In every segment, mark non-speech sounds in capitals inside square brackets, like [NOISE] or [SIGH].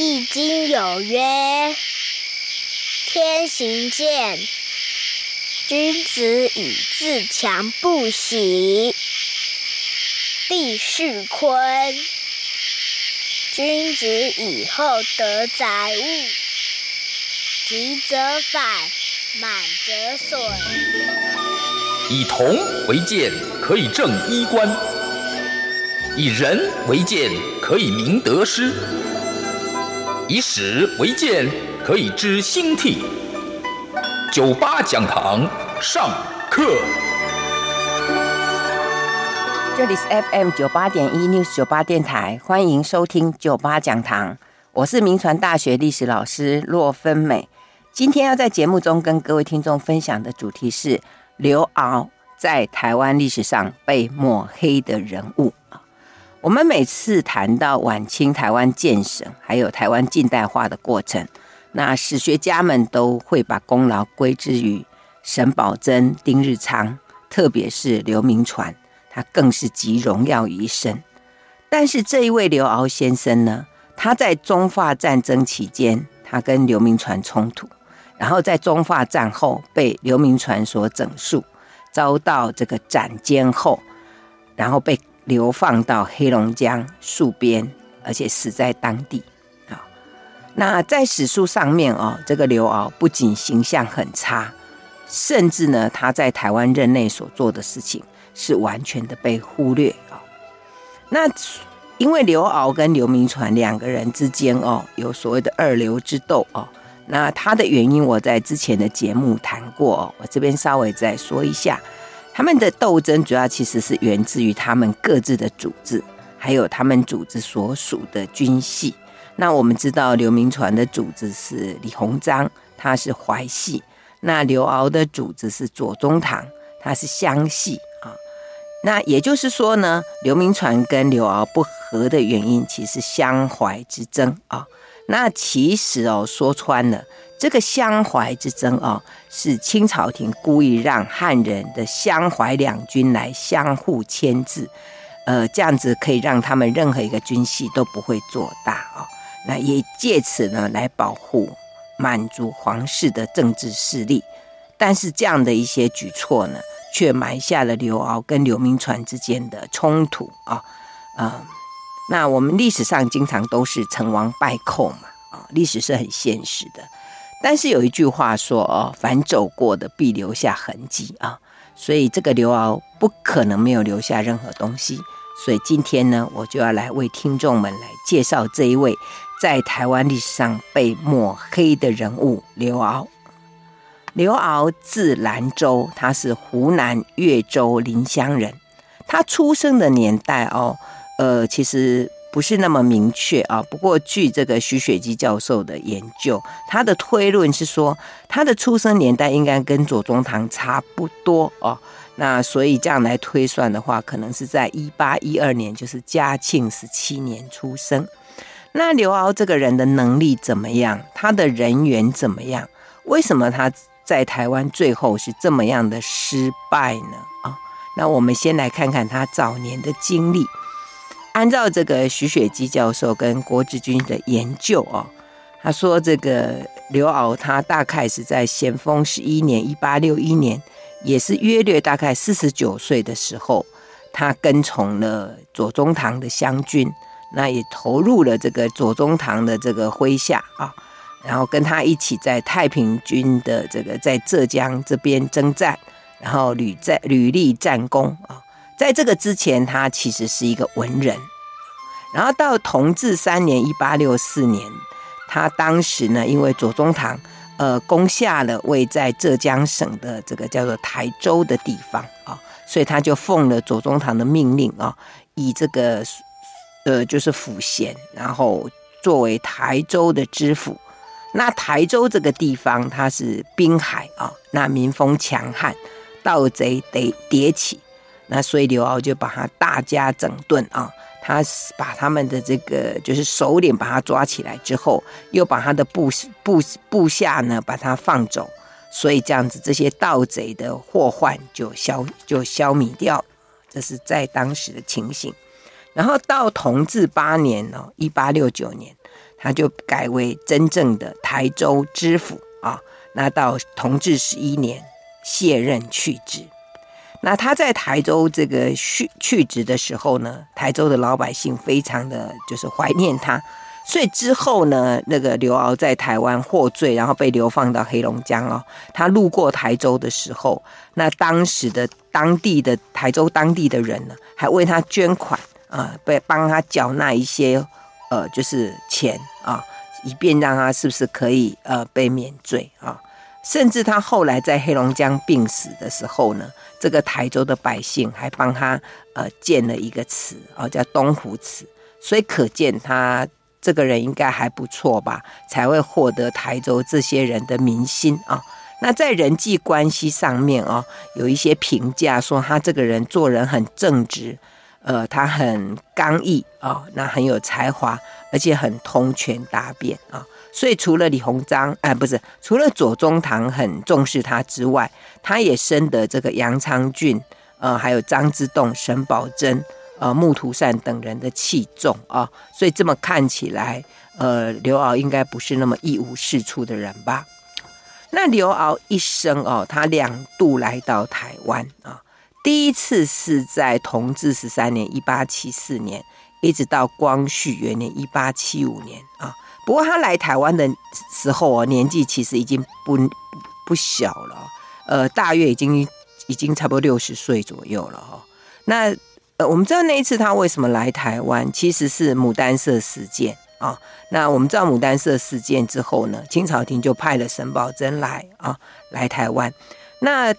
易经有曰：“天行健，君子以自强不息；地势坤，君子以厚德载物。急则反，满则损。”以铜为鉴，可以正衣冠；以人为鉴，可以明得失。以史为鉴，可以知兴替。九八讲堂上课。这里是 FM 九八点一 News 九八电台，欢迎收听九八讲堂。我是铭传大学历史老师骆芬美。今天要在节目中跟各位听众分享的主题是刘敖在台湾历史上被抹黑的人物。我们每次谈到晚清台湾建省，还有台湾近代化的过程，那史学家们都会把功劳归之于沈葆桢、丁日昌，特别是刘铭传，他更是集荣耀于一身。但是这一位刘鳌先生呢，他在中法战争期间，他跟刘铭传冲突，然后在中法战后被刘铭传所整肃，遭到这个斩监后，然后被。流放到黑龙江戍边，而且死在当地啊。那在史书上面哦，这个刘敖不仅形象很差，甚至呢，他在台湾任内所做的事情是完全的被忽略啊。那因为刘敖跟刘铭传两个人之间哦，有所谓的二刘之斗哦。那他的原因，我在之前的节目谈过，我这边稍微再说一下。他们的斗争主要其实是源自于他们各自的组织，还有他们组织所属的军系。那我们知道刘铭传的组织是李鸿章，他是淮系；那刘鳌的组织是左宗棠，他是湘系啊。那也就是说呢，刘铭传跟刘鳌不和的原因，其实是湘淮之争啊。那其实哦，说穿了。这个湘淮之争哦，是清朝廷故意让汉人的湘淮两军来相互牵制，呃，这样子可以让他们任何一个军系都不会做大哦。那也借此呢来保护满族皇室的政治势力。但是这样的一些举措呢，却埋下了刘敖跟刘铭传之间的冲突啊啊、哦呃。那我们历史上经常都是成王败寇嘛啊、历史是很现实的。但是有一句话说哦，凡走过的必留下痕迹啊，所以这个刘敖不可能没有留下任何东西。所以今天呢，我就要来为听众们来介绍这一位在台湾历史上被抹黑的人物刘敖。刘敖字兰州，他是湖南岳州临湘人。他出生的年代哦，呃，其实。不是那么明确啊，不过据这个徐雪姬教授的研究，他的推论是说，他的出生年代应该跟左宗棠差不多哦。那所以这样来推算的话，可能是在一八一二年，就是嘉庆十七年出生。那刘鳌这个人的能力怎么样？他的人缘怎么样？为什么他在台湾最后是这么样的失败呢？啊，那我们先来看看他早年的经历。按照这个徐雪姬教授跟郭志军的研究哦，他说这个刘敖他大概是在咸丰十一年（一八六一年），也是约略大概四十九岁的时候，他跟从了左宗棠的湘军，那也投入了这个左宗棠的这个麾下啊，然后跟他一起在太平军的这个在浙江这边征战，然后屡战屡立战功啊。在这个之前，他其实是一个文人。然后到同治三年（一八六四年），他当时呢，因为左宗棠呃攻下了位在浙江省的这个叫做台州的地方啊，所以他就奉了左宗棠的命令啊，以这个呃就是辅贤，然后作为台州的知府。那台州这个地方，它是滨海啊，那民风强悍，盗贼得迭起。那所以刘鳌就把他大加整顿啊，他把他们的这个就是首领把他抓起来之后，又把他的部部部下呢把他放走，所以这样子这些盗贼的祸患就消就消弭掉，这是在当时的情形。然后到同治八年哦，一八六九年，他就改为真正的台州知府啊。那到同治十一年卸任去职。那他在台州这个去去职的时候呢，台州的老百姓非常的就是怀念他。所以之后呢，那个刘敖在台湾获罪，然后被流放到黑龙江哦。他路过台州的时候，那当时的当地的台州当地的人呢，还为他捐款啊，被帮他缴纳一些呃，就是钱啊，以便让他是不是可以呃被免罪啊。甚至他后来在黑龙江病死的时候呢，这个台州的百姓还帮他呃建了一个祠啊，叫东湖祠。所以可见他。这个人应该还不错吧，才会获得台州这些人的民心啊。那在人际关系上面啊，有一些评价说他这个人做人很正直，呃，他很刚毅啊，那很有才华，而且很通权达变啊。所以除了李鸿章，哎，不是，除了左宗棠很重视他之外，他也深得这个杨昌俊，呃，还有张之洞、沈葆桢。呃，木图善等人的器重啊，所以这么看起来，呃，刘鳌应该不是那么一无是处的人吧？那刘鳌一生哦，他两度来到台湾啊，第一次是在同治十三年（一八七四年），一直到光绪元年（一八七五年）啊。不过他来台湾的时候哦，年纪其实已经不不小了，呃，大约已经已经差不多六十岁左右了哈。那呃，我们知道那一次他为什么来台湾，其实是牡丹社事件啊。那我们知道牡丹社事件之后呢，清朝廷就派了沈葆桢来啊，来台湾。那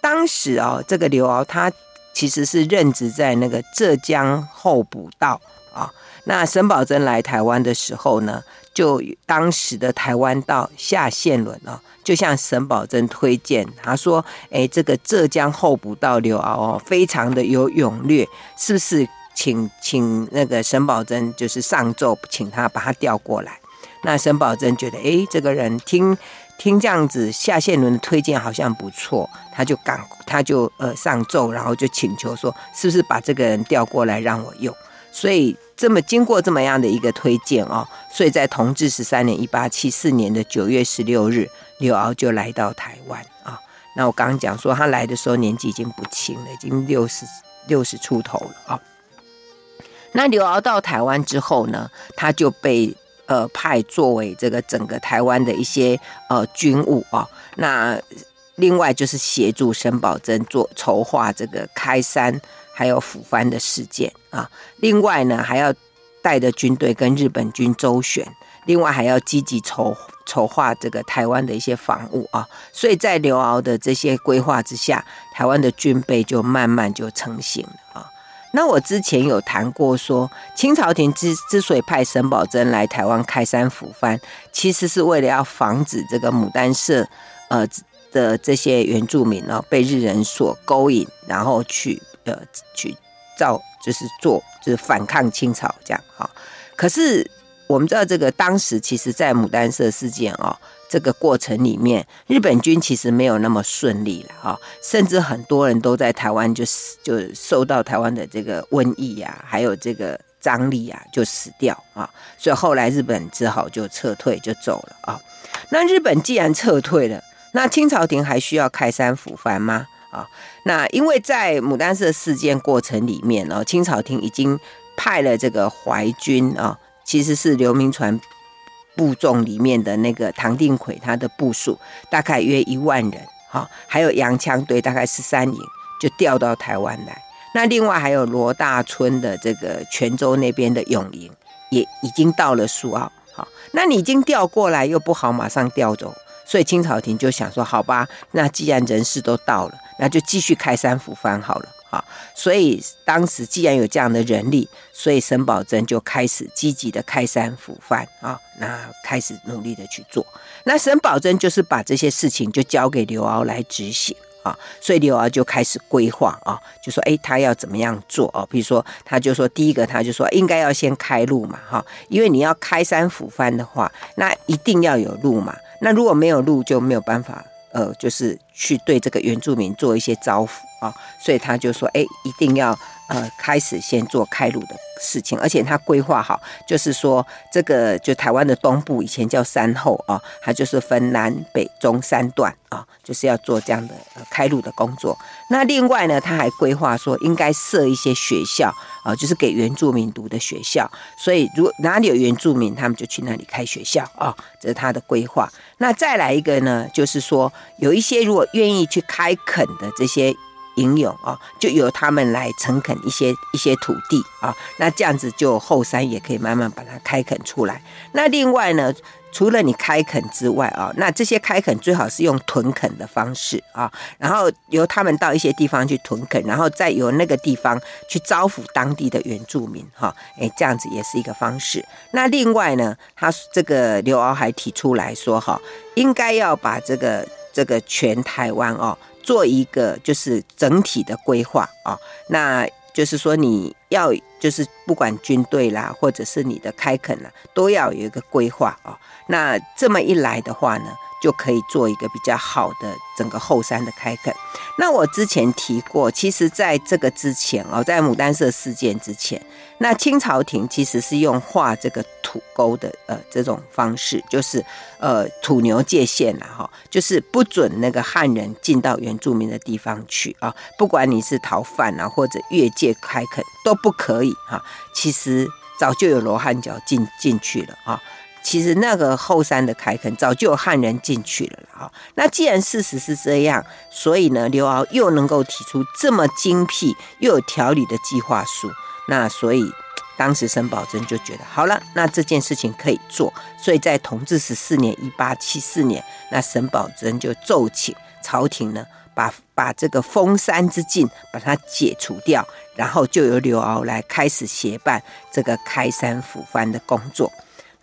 当时啊，这个刘鳌他其实是任职在那个浙江候补道啊。那沈葆桢来台湾的时候呢，就当时的台湾道夏宪伦啊。就向沈葆桢推荐，他说：“哎，这个浙江候补道刘鳌哦，非常的有勇略，是不是请？请那个沈葆桢就是上奏，请他把他调过来。那沈葆桢觉得，哎，这个人听听这样子，夏宪伦的推荐好像不错，他就赶，他就呃上奏，然后就请求说，是不是把这个人调过来让我用？所以。”这么经过这么样的一个推荐哦，所以在同治十三年（一八七四年）的九月十六日，刘敖就来到台湾啊。那我刚刚讲说他来的时候年纪已经不轻了，已经六十六十出头了啊。那刘敖到台湾之后呢，他就被呃派作为这个整个台湾的一些呃军务啊。那另外就是协助沈葆桢做筹划这个开山。还有抚番的事件啊，另外呢，还要带着军队跟日本军周旋，另外还要积极筹筹划这个台湾的一些防务啊，所以在刘敖的这些规划之下，台湾的军备就慢慢就成型了啊。那我之前有谈过说，清朝廷之之所以派沈葆桢来台湾开山抚番，其实是为了要防止这个牡丹社呃的这些原住民呢、哦、被日人所勾引，然后去。呃，去造就是做就是反抗清朝这样哈，可是我们知道这个当时其实，在牡丹社事件啊这个过程里面，日本军其实没有那么顺利了哈，甚至很多人都在台湾就死就受到台湾的这个瘟疫呀，还有这个张力啊，就死掉啊，所以后来日本只好就撤退就走了啊。那日本既然撤退了，那清朝廷还需要开山抚番吗？啊，那因为在牡丹社事件过程里面呢，清朝廷已经派了这个淮军啊，其实是刘铭传部众里面的那个唐定奎他的部属，大概约一万人，哈，还有洋枪队大概十三营，就调到台湾来。那另外还有罗大春的这个泉州那边的勇营，也已经到了苏澳。好，那你已经调过来，又不好马上调走。所以清朝廷就想说，好吧，那既然人事都到了，那就继续开山抚番好了啊。所以当时既然有这样的人力，所以沈葆桢就开始积极的开山抚番啊，那开始努力的去做。那沈葆桢就是把这些事情就交给刘骜来执行啊，所以刘娥就开始规划啊，就说哎，他要怎么样做啊？比如说，他就说第一个，他就说应该要先开路嘛，哈，因为你要开山抚番的话，那一定要有路嘛。那如果没有路，就没有办法，呃，就是去对这个原住民做一些招呼啊，所以他就说，哎，一定要呃开始先做开路的事情，而且他规划好，就是说这个就台湾的东部以前叫山后啊，它就是分南北中三段啊，就是要做这样的开路的工作。那另外呢，他还规划说应该设一些学校啊，就是给原住民读的学校。所以如果哪里有原住民，他们就去那里开学校啊，这是他的规划。那再来一个呢，就是说有一些如果愿意去开垦的这些。引用啊，就由他们来诚垦一些一些土地啊，那这样子就后山也可以慢慢把它开垦出来。那另外呢，除了你开垦之外啊，那这些开垦最好是用屯垦的方式啊，然后由他们到一些地方去屯垦，然后再由那个地方去招抚当地的原住民哈，哎，这样子也是一个方式。那另外呢，他这个刘遨还提出来说哈，应该要把这个这个全台湾哦。做一个就是整体的规划啊，那就是说你要就是不管军队啦，或者是你的开垦啦，都要有一个规划啊。那这么一来的话呢，就可以做一个比较好的整个后山的开垦。那我之前提过，其实在这个之前哦，在牡丹社事件之前，那清朝廷其实是用画这个土沟的呃这种方式，就是呃土牛界限了哈，就是不准那个汉人进到原住民的地方去啊，不管你是逃犯啊或者越界开垦都不可以哈。其实早就有罗汉脚进进去了啊。其实那个后山的开垦早就有汉人进去了啊，那既然事实是这样，所以呢，刘敖又能够提出这么精辟又有条理的计划书，那所以当时沈葆桢就觉得好了，那这件事情可以做。所以在同治十四年（一八七四年），那沈葆桢就奏请朝廷呢，把把这个封山之禁把它解除掉，然后就由刘敖来开始协办这个开山抚番的工作。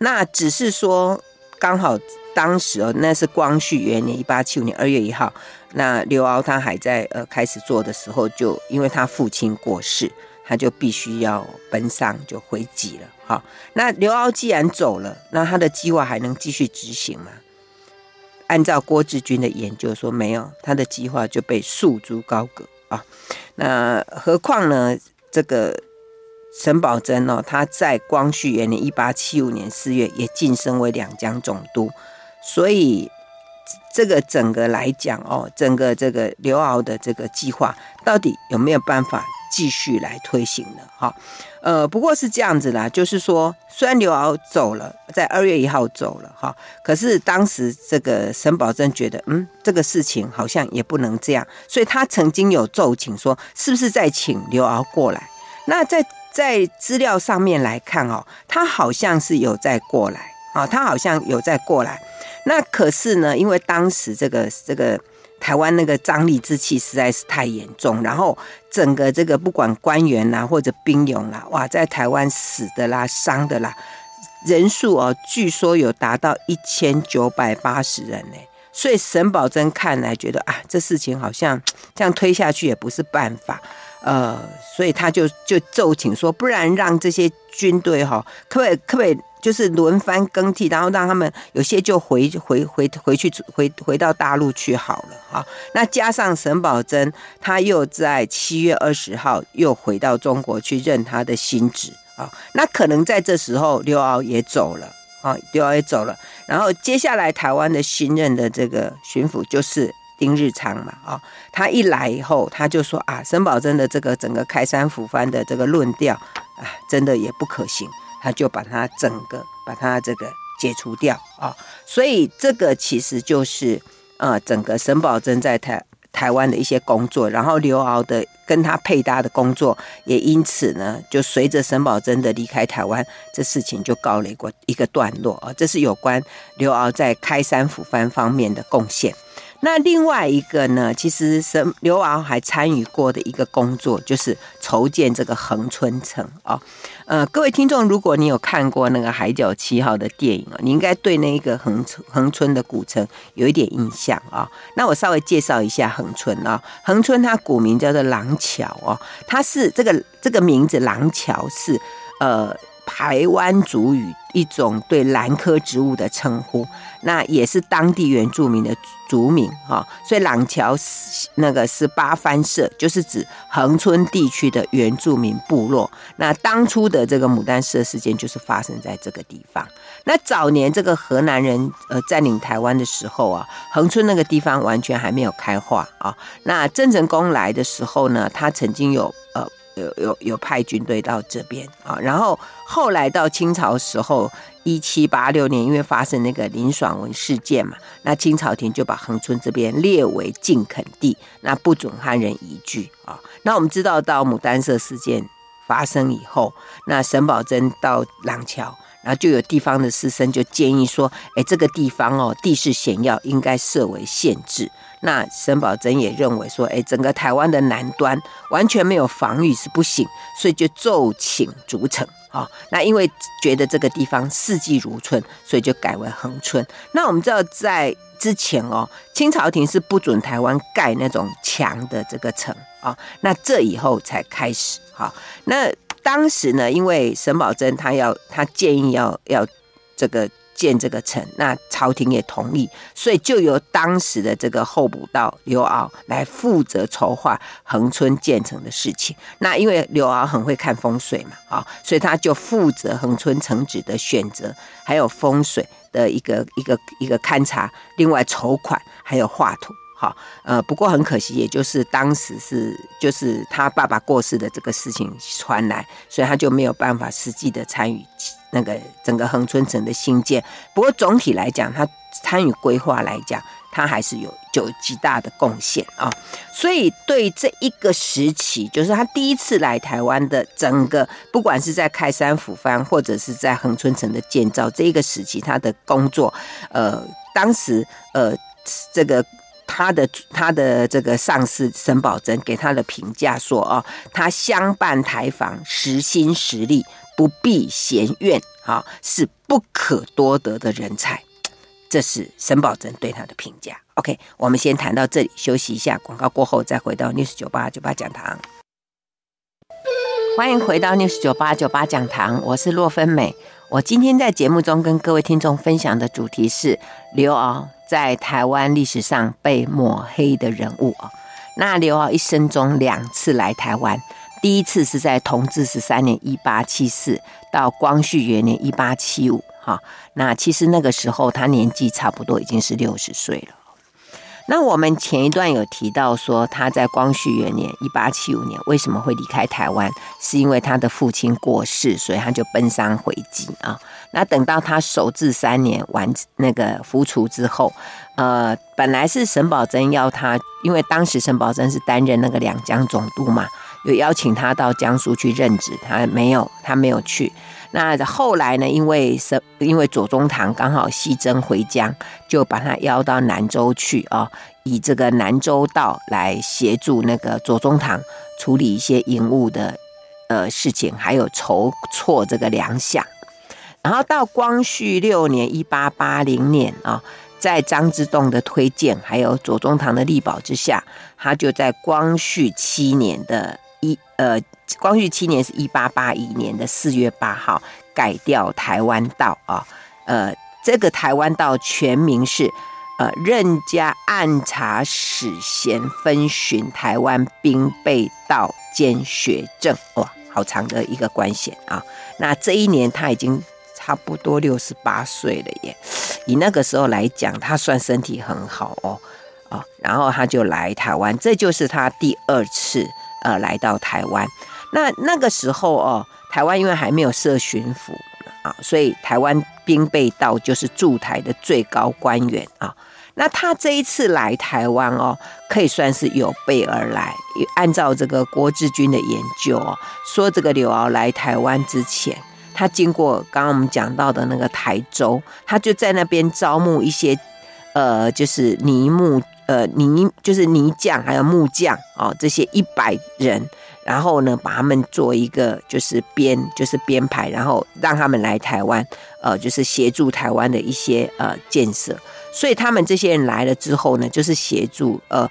那只是说，刚好当时哦，那是光绪元年一八七五年二月一号，那刘遨他还在呃开始做的时候，就因为他父亲过世，他就必须要奔丧，就回籍了。好，那刘遨既然走了，那他的计划还能继续执行吗？按照郭志军的研究说，没有，他的计划就被束诸高阁啊。那何况呢，这个。沈葆桢哦，他在光绪元年一八七五年四月也晋升为两江总督，所以这个整个来讲哦，整个这个刘遨的这个计划到底有没有办法继续来推行呢？哈，呃，不过是这样子啦，就是说，虽然刘遨走了，在二月一号走了哈，可是当时这个沈葆桢觉得，嗯，这个事情好像也不能这样，所以他曾经有奏请说，是不是再请刘遨过来？那在在资料上面来看哦，他好像是有在过来啊，他好像有在过来。那可是呢，因为当时这个这个台湾那个张力之气实在是太严重，然后整个这个不管官员啊或者兵勇啦，哇，在台湾死的啦、伤的啦，人数哦，据说有达到一千九百八十人呢。所以沈葆桢看来觉得啊，这事情好像这样推下去也不是办法。呃，所以他就就奏请说，不然让这些军队哈，可不可以可不可以就是轮番更替，然后让他们有些就回回回回去回回到大陆去好了哈。那加上沈葆桢，他又在七月二十号又回到中国去任他的新职啊。那可能在这时候刘遨也走了啊，刘遨也走了，然后接下来台湾的新任的这个巡抚就是。丁日昌嘛，啊，他一来以后，他就说啊，沈葆桢的这个整个开山抚番的这个论调啊，真的也不可行，他就把它整个把它这个解除掉啊，所以这个其实就是呃，整个沈葆桢在台台湾的一些工作，然后刘敖的跟他配搭的工作，也因此呢，就随着沈葆桢的离开台湾，这事情就告了一个一个段落啊，这是有关刘敖在开山抚番方面的贡献。那另外一个呢，其实沈刘遨还参与过的一个工作，就是筹建这个恒春城啊。呃，各位听众，如果你有看过那个《海角七号》的电影啊，你应该对那个恒春恒春的古城有一点印象啊。那我稍微介绍一下恒春啊，恒春它古名叫做廊桥哦，它是这个这个名字廊桥是呃。台湾族语一种对兰科植物的称呼，那也是当地原住民的族名哈。所以瑯嶠那个是八番社就是指恒春地区的原住民部落。那当初的这个牡丹社事件就是发生在这个地方。那早年这个荷兰人呃占领台湾的时候啊，恒春那个地方完全还没有开化啊。那郑成功来的时候呢，他曾经有呃。有有有派军队到这边啊，然后后来到清朝时候，一七八六年，因为发生那个林爽文事件嘛，那清朝廷就把恒春这边列为禁垦地，那不准汉人移居啊。那我们知道到牡丹社事件发生以后，那沈葆桢到廊桥，然后就有地方的士绅就建议说，哎，这个地方哦，地势险要，应该设为县治。那沈葆桢也认为说，哎，整个台湾的南端完全没有防御是不行，所以就奏请筑城啊。那因为觉得这个地方四季如春，所以就改为恒春。那我们知道在之前哦，清朝廷是不准台湾盖那种墙的这个城啊。那这以后才开始哈。那当时呢，因为沈葆桢他要他建议要要这个。建这个城，那朝廷也同意，所以就由当时的这个候补道刘敖来负责筹划恒春建城的事情。那因为刘敖很会看风水嘛，啊，所以他就负责恒春城址的选择，还有风水的一个一个一个勘察，另外筹款还有画图。好，呃，不过很可惜，也就是当时是就是他爸爸过世的这个事情传来，所以他就没有办法实际的参与那个整个恒春城的兴建。不过总体来讲，他参与规划来讲，他还是有有极大的贡献啊。所以对这一个时期，就是他第一次来台湾的整个，不管是在开山抚番，或者是在恒春城的建造这一个时期，他的工作，呃，当时呃这个。他的他的这个上司沈葆楨给他的评价说：“哦，他相伴台防，实心实力，不避嫌怨，啊，是不可多得的人才。”这是沈葆桢对他的评价。OK，我们先谈到这里，休息一下，广告过后再回到 News 九八九八讲堂。欢迎回到 News 九八九八讲堂，我是洛芬美。我今天在节目中跟各位听众分享的主题是刘遨。在台湾历史上被抹黑的人物啊，那刘遨一生中两次来台湾，第一次是在同治十三年（一八七四）到光绪元年（一八七五）哈，那其实那个时候他年纪差不多已经是六十岁了。那我们前一段有提到说，他在光绪元年一八七五年为什么会离开台湾？是因为他的父亲过世，所以他就奔丧回籍啊。那等到他守制三年完那个服除之后，呃，本来是沈葆桢要他，因为当时沈葆桢是担任那个两江总督嘛，有邀请他到江苏去任职，他没有，他没有去。那后来呢？因为是，因为左宗棠刚好西征回江，就把他邀到南州去啊，以这个南州道来协助那个左宗棠处理一些营务的呃事情，还有筹措这个粮饷。然后到光绪六年（一八八零年）啊，在张之洞的推荐，还有左宗棠的力保之下，他就在光绪七年的一呃。光绪七年是一八八一年的四月八号，改掉台湾道啊，呃，这个台湾道全名是呃，任家按察使衔分巡台湾兵备道兼学政，哇，好长的一个官衔啊。那这一年他已经差不多六十八岁了耶，以那个时候来讲，他算身体很好哦，啊，然后他就来台湾，这就是他第二次呃来到台湾。那那个时候哦，台湾因为还没有设巡抚啊，所以台湾兵备道就是驻台的最高官员啊。那他这一次来台湾哦，可以算是有备而来。按照这个郭志军的研究哦，说这个刘敖来台湾之前，他经过刚刚我们讲到的那个台州，他就在那边招募一些呃，就是泥木呃泥就是泥匠还有木匠哦，这些一百人。然后呢，把他们做一个就是编，就是编排，然后让他们来台湾，呃，就是协助台湾的一些呃建设。所以他们这些人来了之后呢，就是协助呃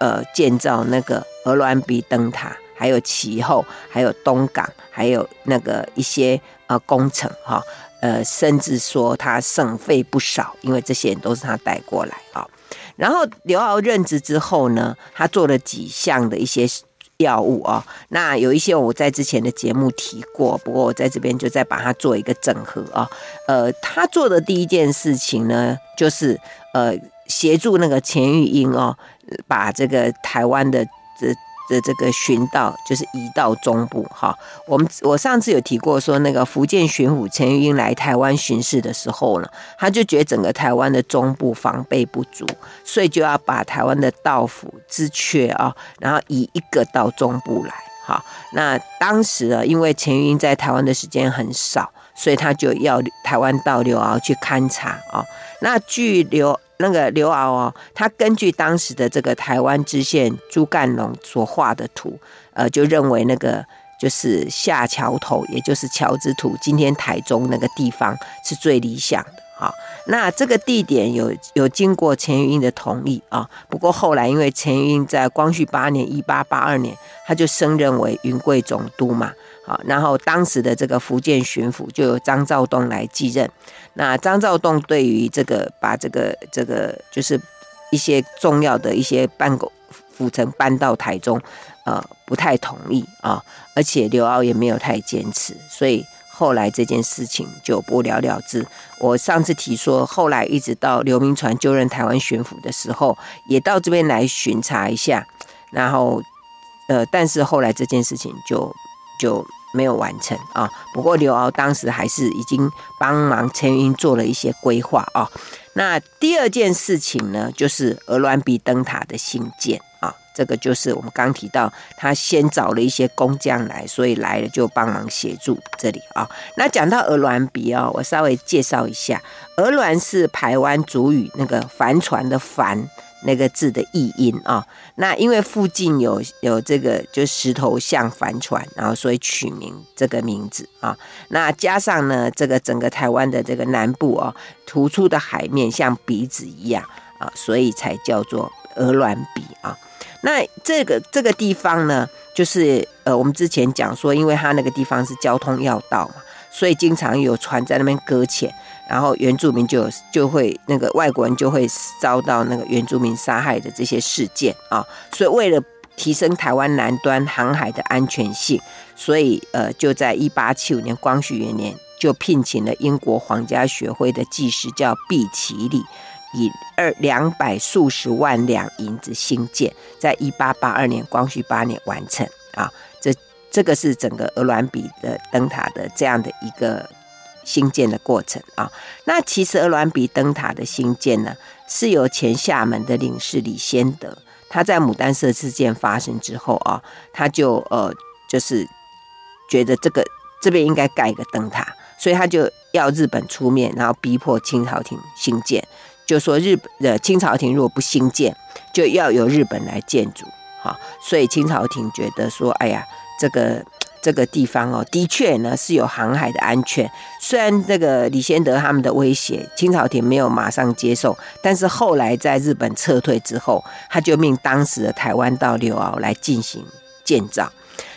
呃建造那个鹅銮鼻灯塔，还有其后，还有东港，还有那个一些呃工程哈，呃，甚至说他省费不少，因为这些人都是他带过来啊。然后刘敖任职之后呢，他做了几项的一些药物啊，那有一些我在之前的节目提过，不过我在这边就再把它做一个整合啊。呃，他做的第一件事情呢，就是呃协助那个钱玉英哦，把这个台湾的这。的这个巡道就是移到中部哈，我们我上次有提过说，那个福建巡抚陈玉英来台湾巡视的时候呢，他就觉得整个台湾的中部防备不足，所以就要把台湾的道府知阙啊，然后移一个到中部来哈。那当时啊，因为陈玉英在台湾的时间很少，所以他就要台湾道刘遨去勘察啊。那据刘。那个刘敖哦，他根据当时的这个台湾知县朱干龙所画的图，呃，就认为那个就是下桥头，也就是桥之图，今天台中那个地方是最理想的。好。那这个地点有有经过钱玉英的同意啊，不过后来因为钱玉英在光绪八年（一八八二年），他就升任为云贵总督嘛。好，然后当时的这个福建巡抚就由张召栋来继任。那张召栋对于这个把这个这个就是一些重要的一些办公府城搬到台中，呃，不太同意啊。而且刘骜也没有太坚持，所以后来这件事情就不了了之。我上次提说，后来一直到刘铭传就任台湾巡抚的时候，也到这边来巡查一下，然后呃，但是后来这件事情就就。没有完成啊，不过刘遨当时还是已经帮忙陈云做了一些规划啊。那第二件事情呢，就是鹅銮鼻灯塔的兴建，这个就是我们刚提到，他先找了一些工匠来，所以来了就帮忙协助这里啊。那讲到鹅銮鼻啊，我稍微介绍一下，鹅銮是台湾族语那个帆船的帆。那个字的译音啊，那因为附近有有这个就石头像帆船，然后所以取名这个名字啊。那加上呢，这个整个台湾的这个南部啊，突出的海面像鼻子一样啊，所以才叫做鹅銮鼻啊。那这个这个地方呢，就是呃，我们之前讲说，因为它那个地方是交通要道嘛，所以经常有船在那边搁浅。然后原住民就就会那个外国人就会遭到那个原住民杀害的这些事件啊，所以为了提升台湾南端航海的安全性，所以呃就在一八七五年光绪元年就聘请了英国皇家学会的技师叫毕奇里，以二两百数十万两银子兴建，在一八八二年光绪八年完成啊，这这个是整个鹅銮鼻的灯塔的这样的一个。兴建的过程啊，那其实鹅銮鼻灯塔的兴建呢，是由前厦门的领事李先德，他在牡丹社事件发生之后啊，他就呃就是觉得这个这边应该盖一个灯塔，所以他就要日本出面，然后逼迫清朝廷兴建，就说日本的清朝廷如果不兴建，就要由日本来建筑，哈，所以清朝廷觉得说，哎呀，这个。[TSK] 这个地方哦，的确呢是有航海的安全。虽然这个李先德他们的威胁，清朝廷没有马上接受，但是后来在日本撤退之后，他就命当时的台湾道刘遨来进行建造。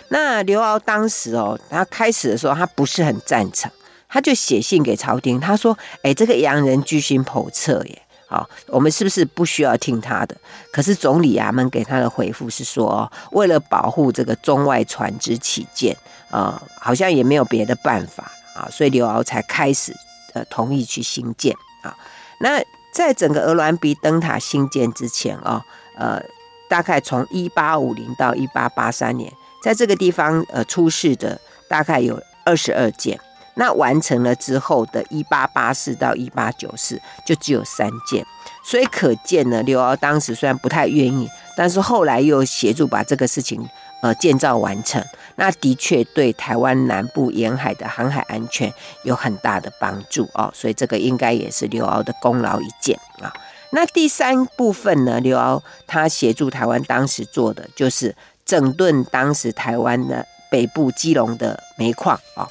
那刘敖当时哦，他开始的时候他不是很赞成，他就写信给朝廷，他说：“哎，这个洋人居心叵测耶。”好，我们是不是不需要听他的？可是总理衙门给他的回复是说，为了保护这个中外船只起见，啊、好像也没有别的办法啊，所以刘敖才开始呃同意去兴建啊。那在整个鹅銮鼻灯塔兴建之前啊，呃，大概从一八五零到一八八三年，在这个地方呃出事的大概有二十二件。那完成了之后的1884到1894就只有三件，所以可见呢，刘遨当时虽然不太愿意，但是后来又协助把这个事情呃建造完成，那的确对台湾南部沿海的航海安全有很大的帮助哦，所以这个应该也是刘遨的功劳一件啊。那第三部分呢，刘遨他协助台湾当时做的就是整顿当时台湾的北部基隆的煤矿啊。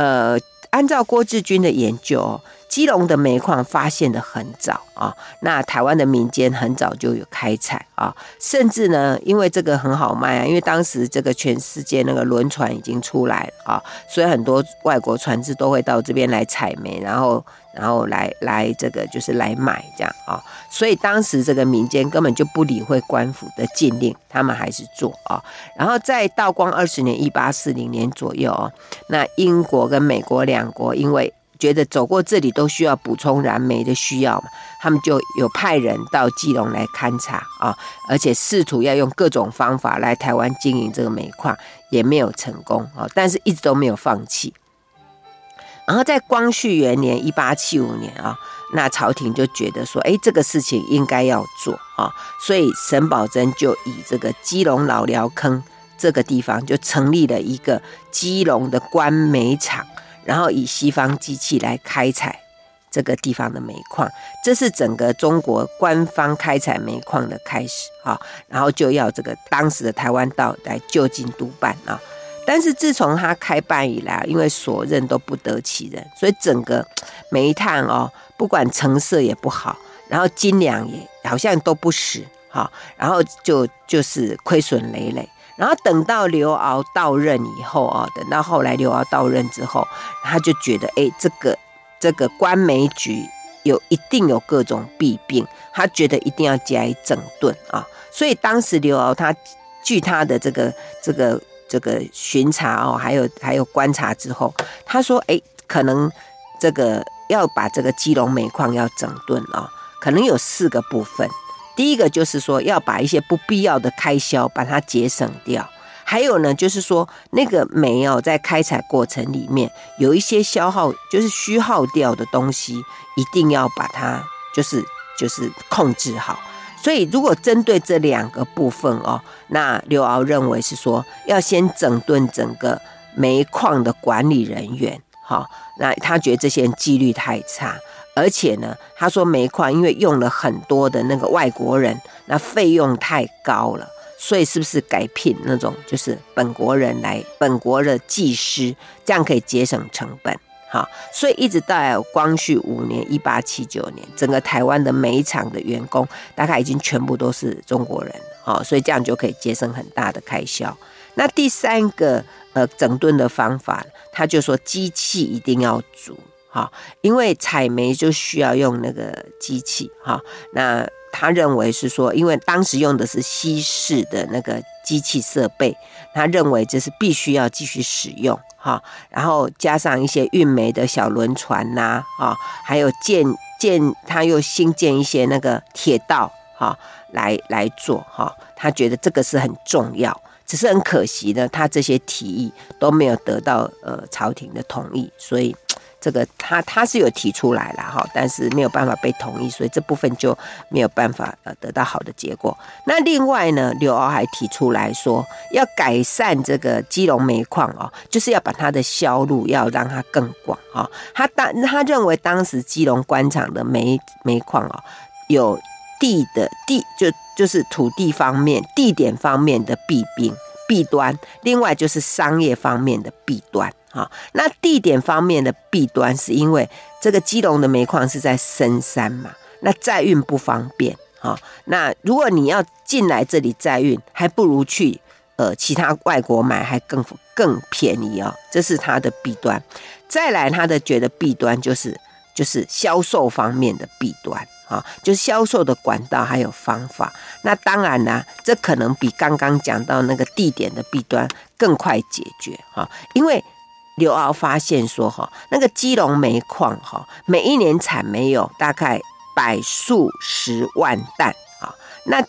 呃，按照郭志军的研究，基隆的煤矿发现的很早啊，那台湾的民间很早就有开采啊，甚至呢，因为这个很好卖啊，因为当时这个全世界那个轮船已经出来啊，所以很多外国船只都会到这边来采煤，然后然后来来这个就是来买这样啊，所以当时这个民间根本就不理会官府的禁令，他们还是做啊，然后在道光二十年一八四零年左右啊，那英国跟美国两国因为觉得走过这里都需要补充燃煤的需要嘛，他们就有派人到基隆来勘察啊，而且试图要用各种方法来台湾经营这个煤矿，也没有成功啊，但是一直都没有放弃。然后在光绪元年一八七五年啊，那朝廷就觉得说，哎，这个事情应该要做啊，所以沈葆桢就以这个基隆老寮坑这个地方就成立了一个基隆的官煤厂。然后以西方机器来开采这个地方的煤矿，这是整个中国官方开采煤矿的开始啊。然后就要这个当时的台湾道来就近督办啊。但是自从他开办以来，因为所任都不得其人，所以整个 [TSK] 煤炭哦，不管成色也不好，然后斤两也好像都不实哈。然后就就是亏损累累。然后等到刘敖到任以后啊，等到后来刘敖到任之后，他就觉得，哎，这个这个官煤局有一定有各种弊病，他觉得一定要加以整顿啊。所以当时刘敖他据他的这个这个这个巡查哦，还有还有观察之后，他说，哎，可能这个要把这个基隆煤矿要整顿啊，可能有四个部分。第一个就是说要把一些不必要的开销把它节省掉，还有呢，就是说那个煤哦，在开采过程里面有一些消耗，就是虚耗掉的东西，一定要把它就是就是控制好。所以如果针对这两个部分哦，那刘敖认为是说要先整顿整个煤矿的管理人员，好，那他觉得这些人纪律太差。而且呢，他说煤矿因为用了很多的那个外国人，那费用太高了，所以是不是改聘那种就是本国人来，本国的技师，这样可以节省成本？好，所以一直到光绪五年（一八七九年），整个台湾的煤厂的员工大概已经全部都是中国人，好，所以这样就可以节省很大的开销。那第三个呃整顿的方法，他就说机器一定要足。好，因为采煤就需要用那个机器哈。那他认为是说，因为当时用的是西式的那个机器设备，他认为这是必须要继续使用哈。然后加上一些运煤的小轮船呐，啊，还有建建，他又新建一些那个铁道哈，来来做哈。他觉得这个是很重要，只是很可惜呢，他这些提议都没有得到呃朝廷的同意，所以。这个他他是有提出来了哈，但是没有办法被同意，所以这部分就没有办法呃得到好的结果。那另外呢，刘遨还提出来说，要改善这个基隆煤矿哦，就是要把它的销路要让它更广啊。他当他认为当时基隆官场的煤煤矿哦，有地的地就就是土地方面、地点方面的弊病弊端，另外就是商业方面的弊端。好，那地点方面的弊端是因为这个基隆的煤矿是在深山嘛，那载运不方便。好，那如果你要进来这里载运，还不如去呃其他外国买，还更更便宜哦。这是它的弊端。再来，他的觉得弊端就是就是销售方面的弊端啊，就是销售的管道还有方法。那当然啦，这可能比刚刚讲到那个地点的弊端更快解决哈，因为。刘敖发现说：“哈，那个基隆煤矿哈，每一年产煤有大概百数十万担啊。那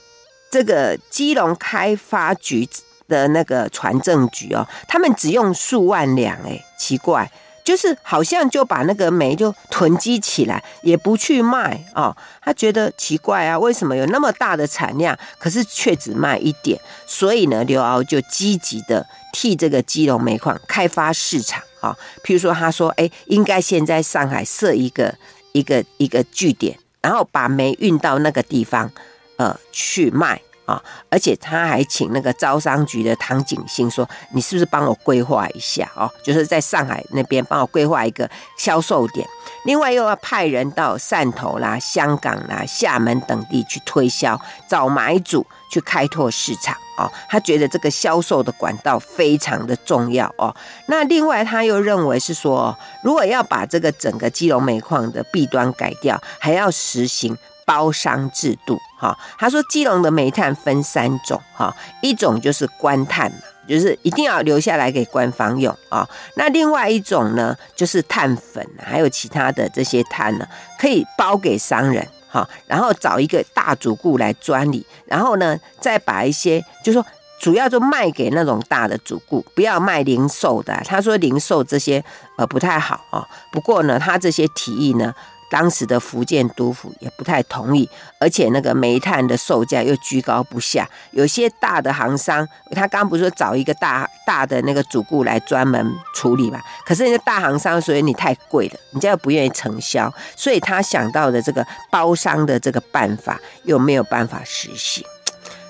这个基隆开发局的那个船政局哦，他们只用数万两，哎，奇怪。”就是好像就把那个煤就囤积起来，也不去卖哦。他觉得奇怪啊，为什么有那么大的产量，可是却只卖一点？所以呢，刘敖就积极的替这个基隆煤矿开发市场啊。譬如说，他说：“哎，应该先在上海设一个一个一个据点，然后把煤运到那个地方，呃，去卖。”啊！而且他还请那个招商局的唐景信说：“你是不是帮我规划一下哦？就是在上海那边帮我规划一个销售点。另外又要派人到汕头啦、香港啦、厦门等地去推销，找买主去开拓市场哦。他觉得这个销售的管道非常的重要哦。那另外他又认为是说，如果要把这个整个基隆煤矿的弊端改掉，还要实行包商制度哈。他说基隆的煤炭分三种哈，一种就是官炭嘛。就是一定要留下来给官方用啊、那另外一种呢，就是碳粉，还有其他的这些碳呢，可以包给商人哈、然后找一个大主顾来专理，然后呢，再把一些，就是说主要就卖给那种大的主顾，不要卖零售的。他说零售这些呃不太好啊、不过呢，他这些提议呢。当时的福建督府也不太同意，而且那个煤炭的售价又居高不下。有些大的行商，他刚不是说找一个大大的那个主顾来专门处理嘛？可是那个大行商，所以你太贵了，人家又不愿意承销，所以他想到的这个包商的这个办法又没有办法实行。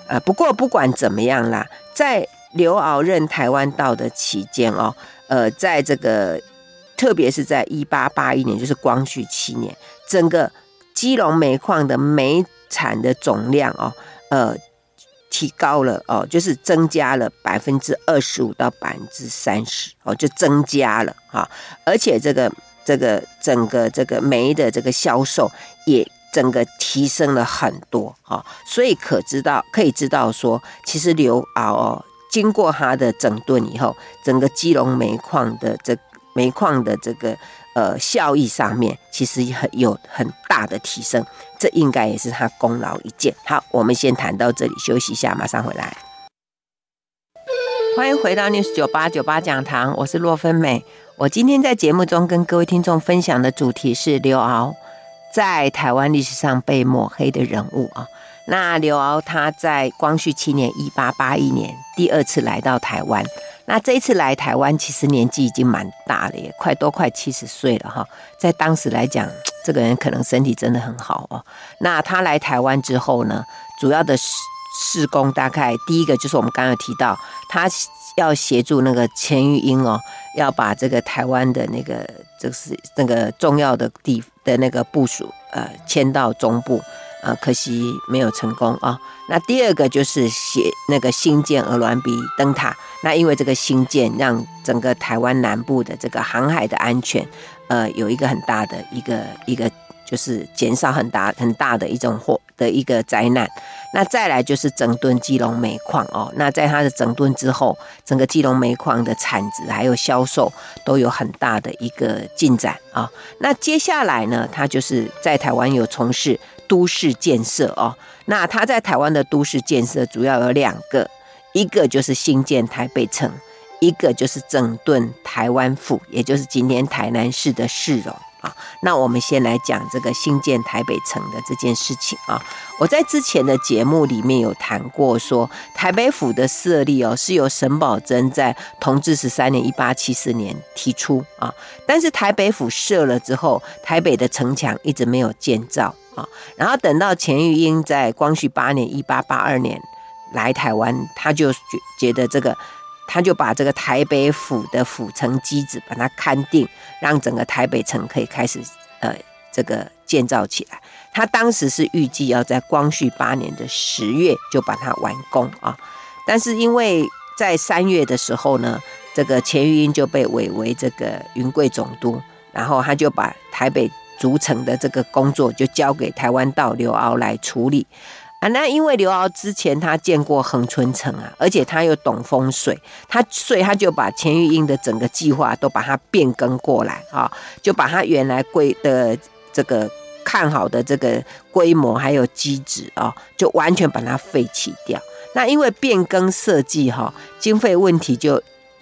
呃，不过不管怎么样啦，在刘鳌任台湾道的期间哦，呃，在这个。特别是在一八八一年，就是光绪七年，整个基隆煤矿的煤产的总量哦，呃，提高了哦，就是增加了百分之二十五到百分之三十哦，就增加了哈，而且这个这个整个这个煤的这个销售也整个提升了很多哈，所以可知道可以知道说，其实刘敖哦，经过他的整顿以后，整个基隆煤矿的这。煤矿的这个呃效益上面，其实很有很大的提升，这应该也是他功劳一件。好，我们先谈到这里，休息一下，马上回来。欢迎回到 News 九八九八讲堂，我是洛芬美。我今天在节目中跟各位听众分享的主题是刘敖在台湾历史上被抹黑的人物啊。那刘敖他在光绪七年（一八八一年）第二次来到台湾。那这一次来台湾，其实年纪已经蛮大了，也快都快七十岁了哈。在当时来讲，这个人可能身体真的很好哦。那他来台湾之后呢，主要的事事工大概第一个就是我们刚刚提到，他要协助那个钱玉英哦，要把这个台湾的那个就是那个重要的地的那个部署呃迁到中部。呃，可惜没有成功啊、那第二个就是写那个新建鹅銮鼻灯塔。那因为这个新建，让整个台湾南部的这个航海的安全，呃，有一个很大的一个一个，就是减少很大很大的一种祸的一个灾难。那再来就是整顿基隆煤矿哦。那在它的整顿之后，整个基隆煤矿的产值还有销售都有很大的一个进展啊、那接下来呢，他就是在台湾有从事。都市建设哦，那他在台湾的都市建设主要有两个，一个就是兴建台北城，一个就是整顿台湾府，也就是今天台南市的市容啊。那我们先来讲这个兴建台北城的这件事情啊。我在之前的节目里面有谈过，说台北府的设立哦，是由沈葆桢在同治十三年（一八七四年）提出啊，但是台北府设了之后，台北的城墙一直没有建造。啊，然后等到钱玉英在光绪八年（一八八二年）来台湾，他就觉觉得这个，他就把这个台北府的府城基址把它勘定，让整个台北城可以开始呃这个建造起来。他当时是预计要在光绪八年的十月就把它完工啊，但是因为在三月的时候呢，这个钱玉英就被委为这个云贵总督，然后他就把台北。筑城的这个工作就交给台湾道刘敖来处理啊。那因为刘敖之前他见过恒春城啊，而且他又懂风水，他所以他就把钱玉英的整个计划都把它变更过来啊，就把他原来规的这个看好的这个规模还有机制啊，就完全把它废弃掉。那因为变更设计哈，经费问题就。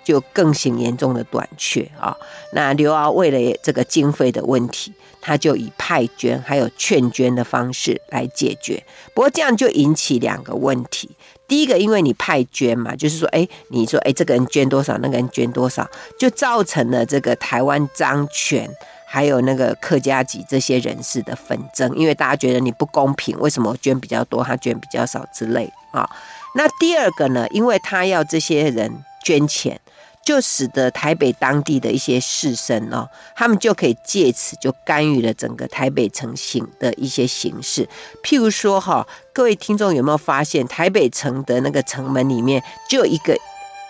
就更形严重的短缺啊！那刘鳌为了这个经费的问题，他就以派捐还有劝捐的方式来解决。不过这样就引起两个问题：第一个，因为你派捐嘛，就是说，哎，你说，哎，这个人捐多少，那个人捐多少，就造成了这个台湾漳泉还有那个客家籍这些人士的纷争，因为大家觉得你不公平，为什么捐比较多，他捐比较少之类啊？那第二个呢，因为他要这些人捐钱。就使得台北当地的一些士绅哦，他们就可以借此就干预了整个台北城形的一些形式。譬如说哈，各位听众有没有发现，台北城的那个城门里面就有一个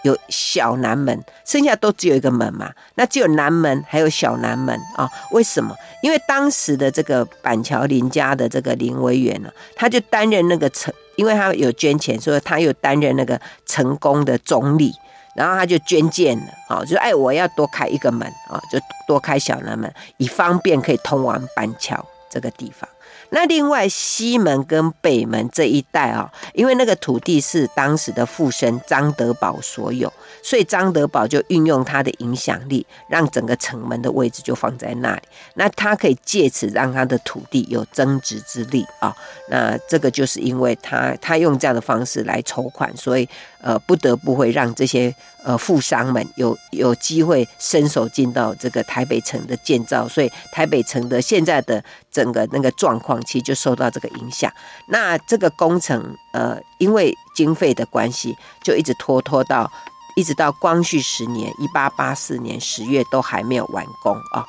有小南门，剩下都只有一个门嘛？那只有南门还有小南门啊？为什么？因为当时的这个板桥林家的这个林委员呢，他就担任那个城，因为他有捐钱，所以他又担任那个成功的总理。然后他就捐建了，啊，就哎，我要多开一个门啊，就多开小南门，以方便可以通往板桥这个地方。那另外西门跟北门这一带啊，因为那个土地是当时的富绅张德宝所有，所以张德宝就运用他的影响力，让整个城门的位置就放在那里。那他可以借此让他的土地有增值之力啊。那这个就是因为他他用这样的方式来筹款，所以呃不得不会让这些。呃，富商们有有机会伸手进到这个台北城的建造，所以台北城的现在的整个那个状况，其实就受到这个影响。那这个工程，呃，因为经费的关系，就一直拖拖到一直到光绪十年一八八四年十月都还没有完工啊。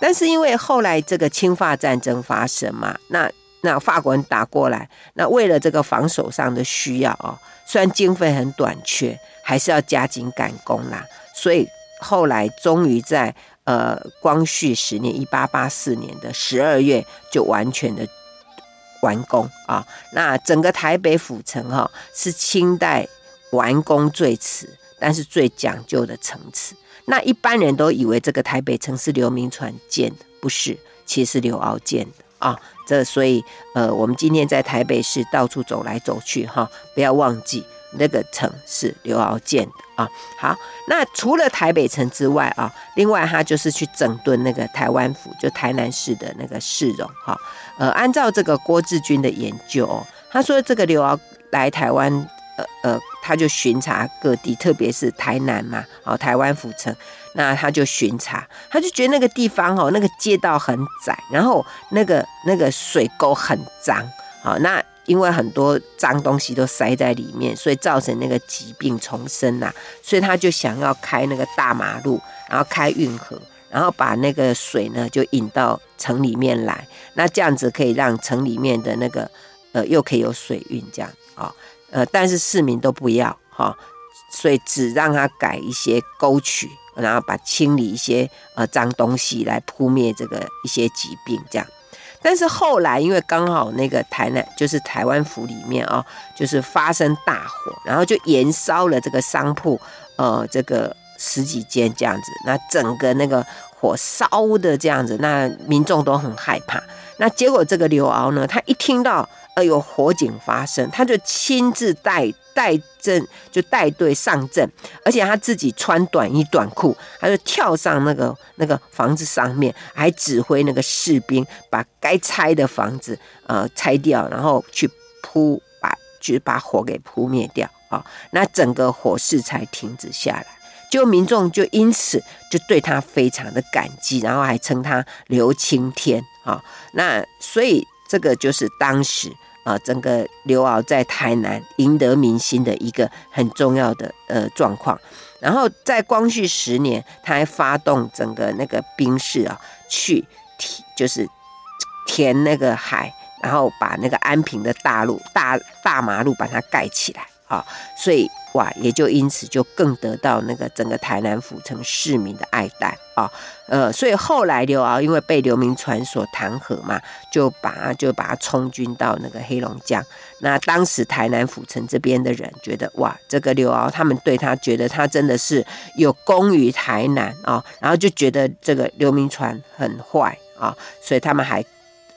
但是因为后来这个侵法战争发生嘛，那那法国人打过来，那为了这个防守上的需要啊，虽然经费很短缺。还是要加紧赶工啦，所以后来终于在呃光绪十年一八八四年的十二月就完全的完工啊。那整个台北府城哈、哦、是清代完工最迟，但是最讲究的城池。那一般人都以为这个台北城是刘铭传建的，不是，其实是刘遨建的啊。这所以呃，我们今天在台北市到处走来走去哈、不要忘记。那个城是刘遨建的啊，好，那除了台北城之外啊，另外他就是去整顿那个台湾府，就台南市的那个市容哈。呃，按照这个郭志军的研究，哦他说这个刘遨来台湾，呃呃，他就巡查各地，特别是台南嘛，哦，台湾府城，那他就巡查，他就觉得那个地方哦，那个街道很窄，然后那个那个水沟很脏，好，那。因为很多脏东西都塞在里面，所以造成那个疾病丛生呐。所以他就想要开那个大马路，然后开运河，然后把那个水呢就引到城里面来。那这样子可以让城里面的那个呃又可以有水运这样啊。呃，但是市民都不要哈，所以只让他改一些沟渠，然后把清理一些呃脏东西来扑灭这个一些疾病这样。但是后来，因为刚好那个台南就是台湾府里面啊，就是发生大火，然后就延烧了这个商铺，呃，这个十几间这样子，那整个那个火烧的这样子，那民众都很害怕。那结果这个刘敖呢，他一听到呃有火警发生，他就亲自带。带阵就带队上阵，而且他自己穿短衣短裤，他就跳上那个那个房子上面，还指挥那个士兵把该拆的房子呃拆掉，然后去扑把就是把火给扑灭掉啊、哦，那整个火势才停止下来，就民众就因此就对他非常的感激，然后还称他刘青天啊、哦，那所以这个就是当时。啊，整个刘遨在台南赢得民心的一个很重要的呃状况，然后在光绪十年，他还发动整个那个兵士啊，去填就是填那个海，然后把那个安平的大路大大马路把它盖起来啊，所以。哇，也就因此就更得到那个整个台南府城市民的爱戴啊，呃，所以后来刘敖因为被刘铭传所弹劾嘛，就把就把他充军到那个黑龙江。那当时台南府城这边的人觉得哇，这个刘敖他们对他觉得他真的是有功于台南啊，然后就觉得这个刘铭传很坏啊，所以他们还。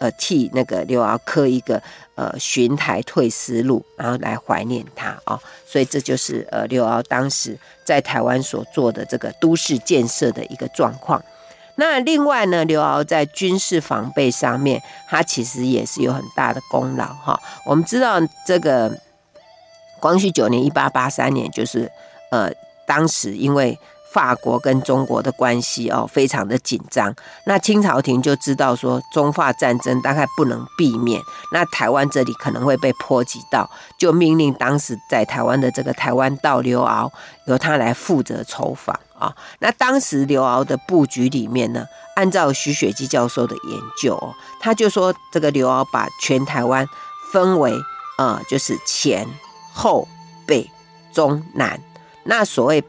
呃，替那个刘遨刻一个呃巡台退思录，然后来怀念他啊、哦，所以这就是呃刘遨当时在台湾所做的这个都市建设的一个状况。那另外呢，刘遨在军事防备上面，他其实也是有很大的功劳哈、我们知道这个光绪九年一八八三年，就是呃当时因为法国跟中国的关系哦，非常的紧张。那清朝廷就知道说中法战争大概不能避免，那台湾这里可能会被波及到，就命令当时在台湾的这个台湾道刘敖由他来负责筹防啊。那当时刘敖的布局里面呢，按照徐雪姬教授的研究，他就说这个刘敖把全台湾分为呃，就是前后北中南。那所谓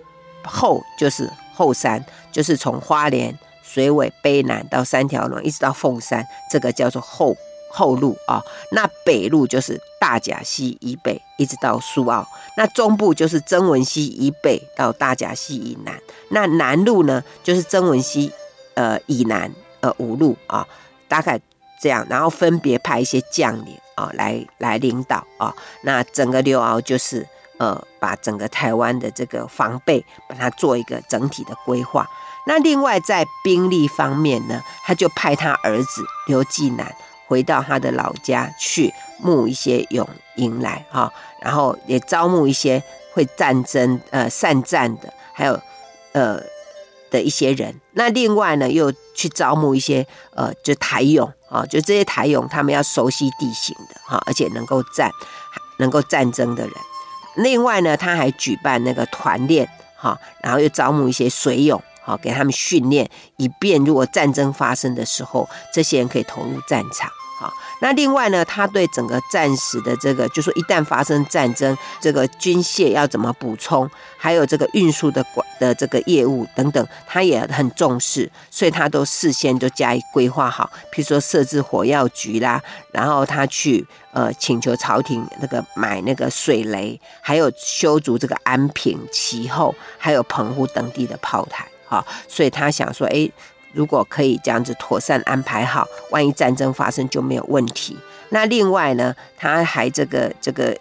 后就是后山，就是从花莲、水尾、卑南到三条龙，一直到凤山，这个叫做后后路啊。那北路就是大甲溪以北，一直到苏澳。那中部就是曾文溪以北到大甲溪以南。那南路呢，就是曾文溪呃以南呃五路啊，大概这样。然后分别派一些将领啊来来领导啊。那整个刘遨就是。呃，把整个台湾的这个防备，把它做一个整体的规划。那另外在兵力方面呢，他就派他儿子刘继南回到他的老家去募一些勇营来哈，然后也招募一些会战争呃善战的，还有呃的一些人。那另外呢，又去招募一些呃就台勇啊，就这些台勇他们要熟悉地形的哈，而且能够战能够战争的人。另外呢，他还举办那个团练，哈，然后又招募一些水勇，哈，给他们训练，以便如果战争发生的时候，这些人可以投入战场。那另外呢，他对整个战时的这个，就说一旦发生战争，这个军械要怎么补充，还有这个运输的管的这个业务等等，他也很重视，所以他都事先就加以规划好。譬如说设置火药局啦，然后他去呃请求朝廷那个买那个水雷，还有修筑这个安平、其后，还有澎湖等地的炮台。哈，所以他想说，哎。如果可以这样子妥善安排好，万一战争发生就没有问题。那另外呢，他还这个这个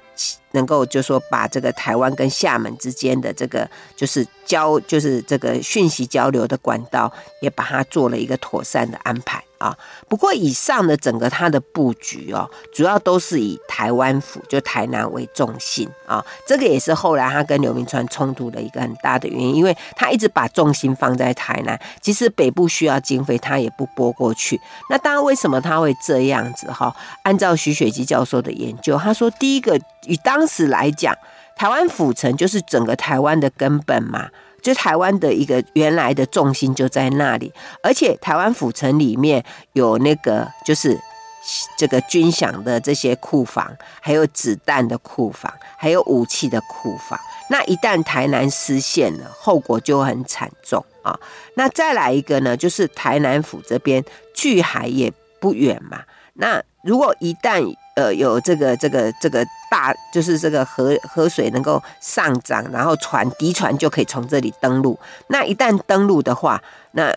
能够就说把这个台湾跟厦门之间的这个就是交就是这个讯息交流的管道，也把它做了一个妥善的安排。啊，不过以上的整个它的布局哦，主要都是以台湾府就台南为中心啊，这个也是后来他跟刘铭传冲突的一个很大的原因，因为他一直把重心放在台南，其实北部需要经费，他也不拨过去。那当然，为什么他会这样子哈？按照徐雪姬教授的研究，他说，第一个以当时来讲，台湾府城就是整个台湾的根本嘛。就台湾的一个原来的重心就在那里，而且台湾府城里面有那个就是这个军饷的这些库房，还有子弹的库房，还有武器的库房。那一旦台南失陷了，后果就很惨重啊。那再来一个呢，就是台南府这边距海也不远嘛。那如果一旦呃，有这个这个这个大，就是这个河河水能够上涨，然后船敌船就可以从这里登陆。那一旦登陆的话，那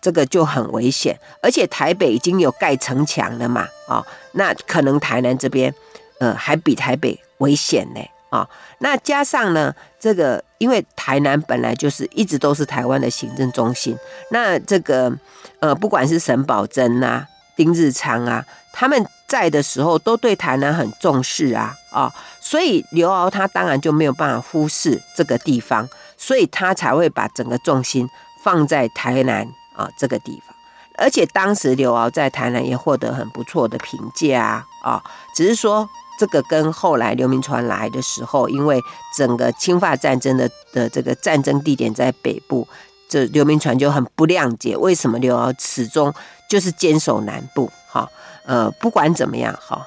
这个就很危险。而且台北已经有盖城墙了嘛，啊、那可能台南这边，呃，还比台北危险呢，啊、那加上呢，这个因为台南本来就是一直都是台湾的行政中心，那这个呃，不管是沈葆桢啊、丁日昌啊，他们。在的时候都对台南很重视啊啊、所以刘敖他当然就没有办法忽视这个地方，所以他才会把整个重心放在台南啊、哦、这个地方。而且当时刘敖在台南也获得很不错的评价啊、只是说这个跟后来刘铭传来的时候，因为整个清法战争的的这个战争地点在北部，这刘铭传就很不谅解，为什么刘敖始终就是坚守南部哈？呃，不管怎么样，哈，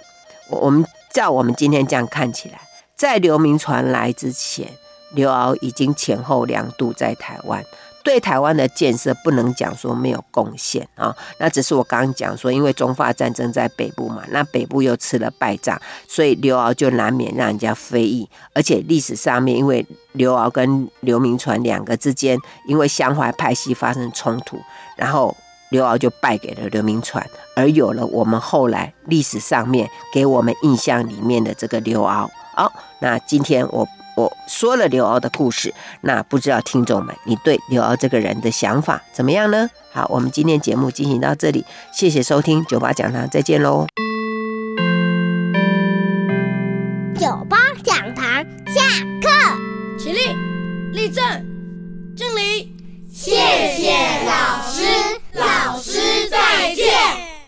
我我们照我们今天这样看起来，在刘铭传来之前，刘遨已经前后两度在台湾，对台湾的建设不能讲说没有贡献啊。那只是我刚刚讲说，因为中法战争在北部嘛，那北部又吃了败仗，所以刘遨就难免让人家非议。而且历史上面，因为刘遨跟刘铭传两个之间，因为襄淮派系发生冲突，然后。刘骜就败给了刘铭传，而有了我们后来历史上面给我们印象里面的这个刘骜。好，那今天我我说了刘骜的故事，那不知道听众们你对刘骜这个人的想法怎么样呢？好，我们今天节目进行到这里，谢谢收听九八讲堂，再见喽。九八讲堂下课，起立，立正，敬礼。谢谢老师，老师再见。